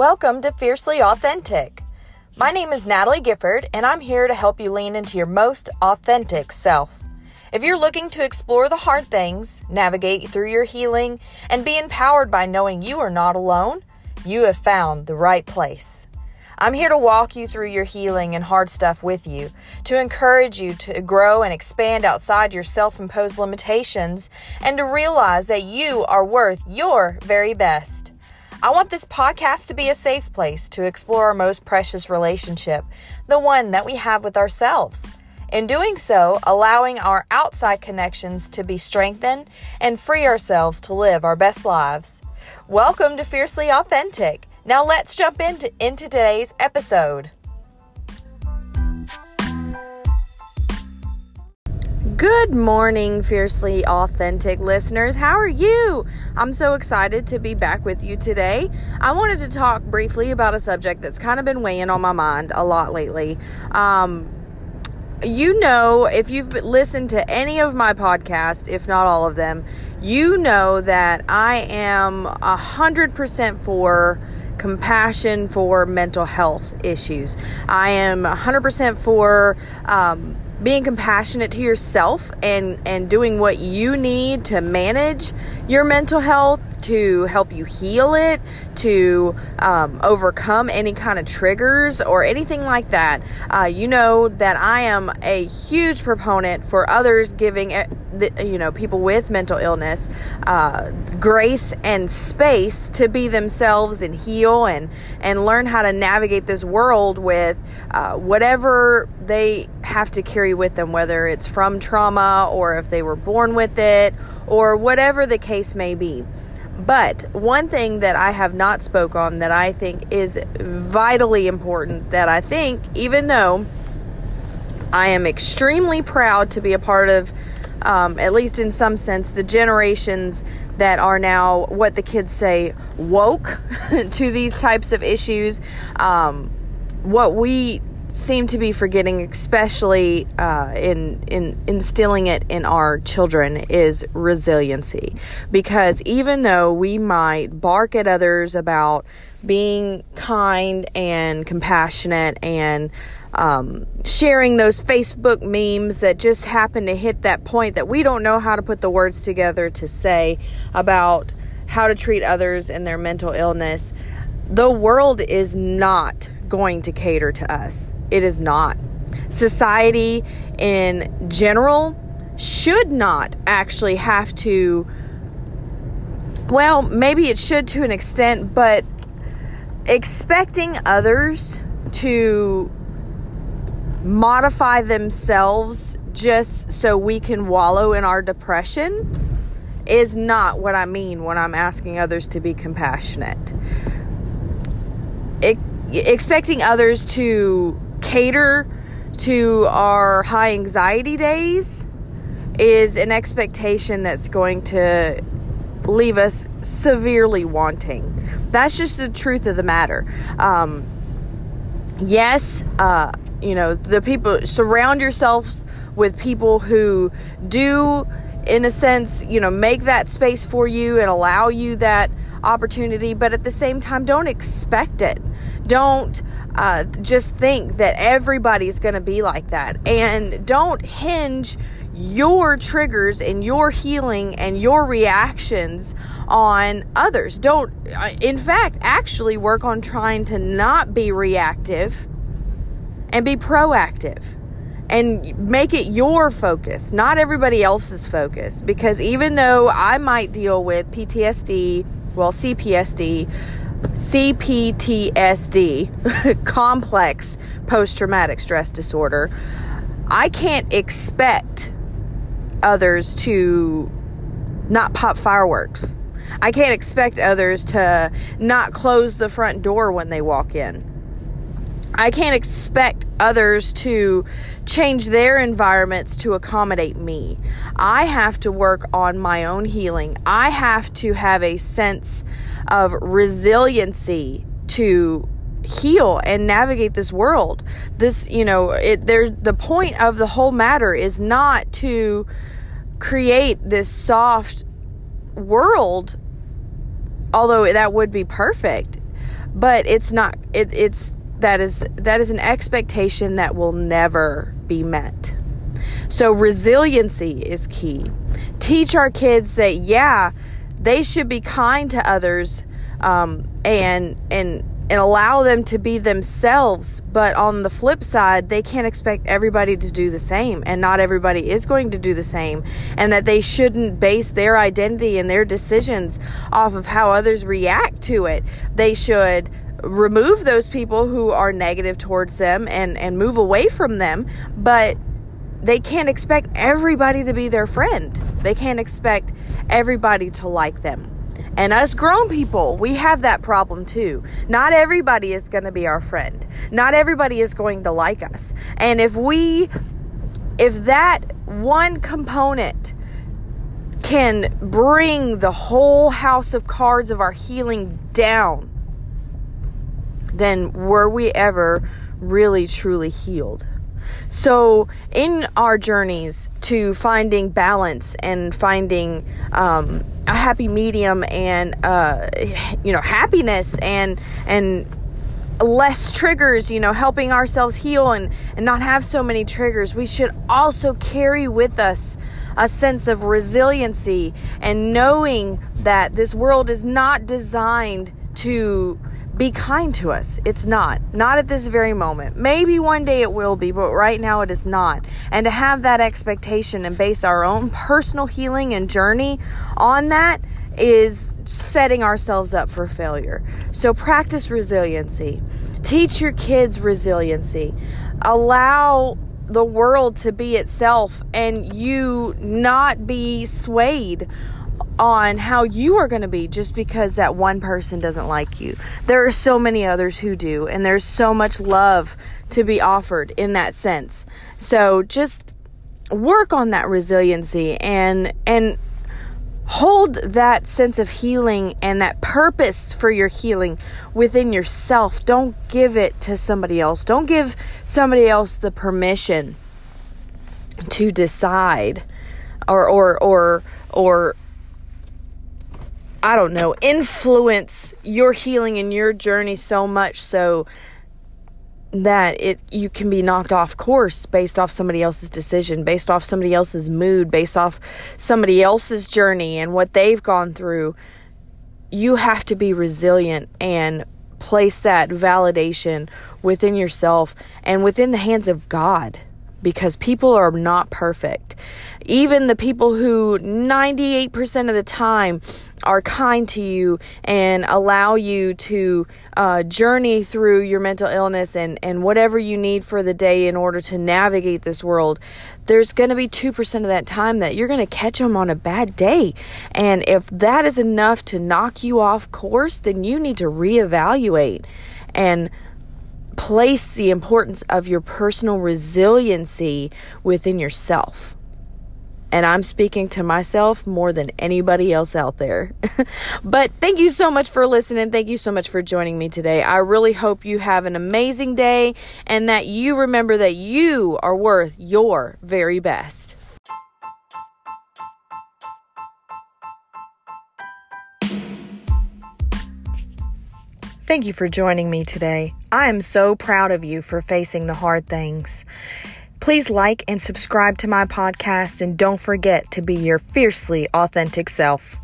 Welcome to Fiercely Authentic. My name is Natalie Gifford, and I'm here to help you lean into your most authentic self. If you're looking to explore the hard things, navigate through your healing, and be empowered by knowing you are not alone, you have found the right place. I'm here to walk you through your healing and hard stuff with you, to encourage you to grow and expand outside your self imposed limitations, and to realize that you are worth your very best. I want this podcast to be a safe place to explore our most precious relationship, the one that we have with ourselves. In doing so, allowing our outside connections to be strengthened and free ourselves to live our best lives. Welcome to Fiercely Authentic. Now let's jump into, into today's episode. Good morning, fiercely authentic listeners. How are you? I'm so excited to be back with you today. I wanted to talk briefly about a subject that's kind of been weighing on my mind a lot lately. Um, you know, if you've listened to any of my podcasts, if not all of them, you know that I am a hundred percent for compassion for mental health issues. I am 100% for um, being compassionate to yourself and and doing what you need to manage your mental health to help you heal it to um, overcome any kind of triggers or anything like that. Uh, you know that i am a huge proponent for others giving eh, you know people with mental illness uh, grace and space to be themselves and heal and and learn how to navigate this world with uh, whatever they have to carry with them whether it's from trauma or if they were born with it or whatever the case may be but one thing that I have not spoke on that I think is vitally important that I think even though I am extremely proud to be a part of um, at least in some sense the generations that are now what the kids say woke to these types of issues um, what we seem to be forgetting, especially uh, in in instilling it in our children, is resiliency. Because even though we might bark at others about being kind and compassionate and um, sharing those Facebook memes that just happen to hit that point that we don't know how to put the words together to say about how to treat others and their mental illness. The world is not going to cater to us. It is not. Society in general should not actually have to, well, maybe it should to an extent, but expecting others to modify themselves just so we can wallow in our depression is not what I mean when I'm asking others to be compassionate. Expecting others to cater to our high anxiety days is an expectation that's going to leave us severely wanting. That's just the truth of the matter. Um, yes, uh, you know, the people surround yourselves with people who do, in a sense, you know, make that space for you and allow you that opportunity, but at the same time, don't expect it. Don't uh, just think that everybody's going to be like that. And don't hinge your triggers and your healing and your reactions on others. Don't, uh, in fact, actually work on trying to not be reactive and be proactive and make it your focus, not everybody else's focus. Because even though I might deal with PTSD, well, CPSD, CPTSD, complex post traumatic stress disorder, I can't expect others to not pop fireworks. I can't expect others to not close the front door when they walk in. I can't expect others to change their environments to accommodate me. I have to work on my own healing. I have to have a sense of resiliency to heal and navigate this world. This, you know, it there the point of the whole matter is not to create this soft world although that would be perfect but it's not it, it's that is that is an expectation that will never be met. So resiliency is key. Teach our kids that yeah, they should be kind to others um, and and and allow them to be themselves. But on the flip side, they can't expect everybody to do the same, and not everybody is going to do the same, and that they shouldn't base their identity and their decisions off of how others react to it. They should remove those people who are negative towards them and and move away from them but they can't expect everybody to be their friend they can't expect everybody to like them and us grown people, we have that problem too. Not everybody is going to be our friend. Not everybody is going to like us. And if we, if that one component can bring the whole house of cards of our healing down, then were we ever really truly healed? So, in our journeys to finding balance and finding um, a happy medium and uh, you know happiness and and less triggers, you know, helping ourselves heal and, and not have so many triggers, we should also carry with us a sense of resiliency and knowing that this world is not designed to be kind to us. It's not. Not at this very moment. Maybe one day it will be, but right now it is not. And to have that expectation and base our own personal healing and journey on that is setting ourselves up for failure. So practice resiliency. Teach your kids resiliency. Allow the world to be itself and you not be swayed on how you are going to be just because that one person doesn't like you. There are so many others who do, and there's so much love to be offered in that sense. So just work on that resiliency and and hold that sense of healing and that purpose for your healing within yourself. Don't give it to somebody else. Don't give somebody else the permission to decide or or or or I don't know, influence your healing and your journey so much so that it you can be knocked off course based off somebody else's decision, based off somebody else's mood, based off somebody else's journey and what they've gone through. You have to be resilient and place that validation within yourself and within the hands of God because people are not perfect. Even the people who 98% of the time are kind to you and allow you to uh, journey through your mental illness and, and whatever you need for the day in order to navigate this world, there's going to be 2% of that time that you're going to catch them on a bad day. And if that is enough to knock you off course, then you need to reevaluate and place the importance of your personal resiliency within yourself. And I'm speaking to myself more than anybody else out there. but thank you so much for listening. Thank you so much for joining me today. I really hope you have an amazing day and that you remember that you are worth your very best. Thank you for joining me today. I am so proud of you for facing the hard things. Please like and subscribe to my podcast and don't forget to be your fiercely authentic self.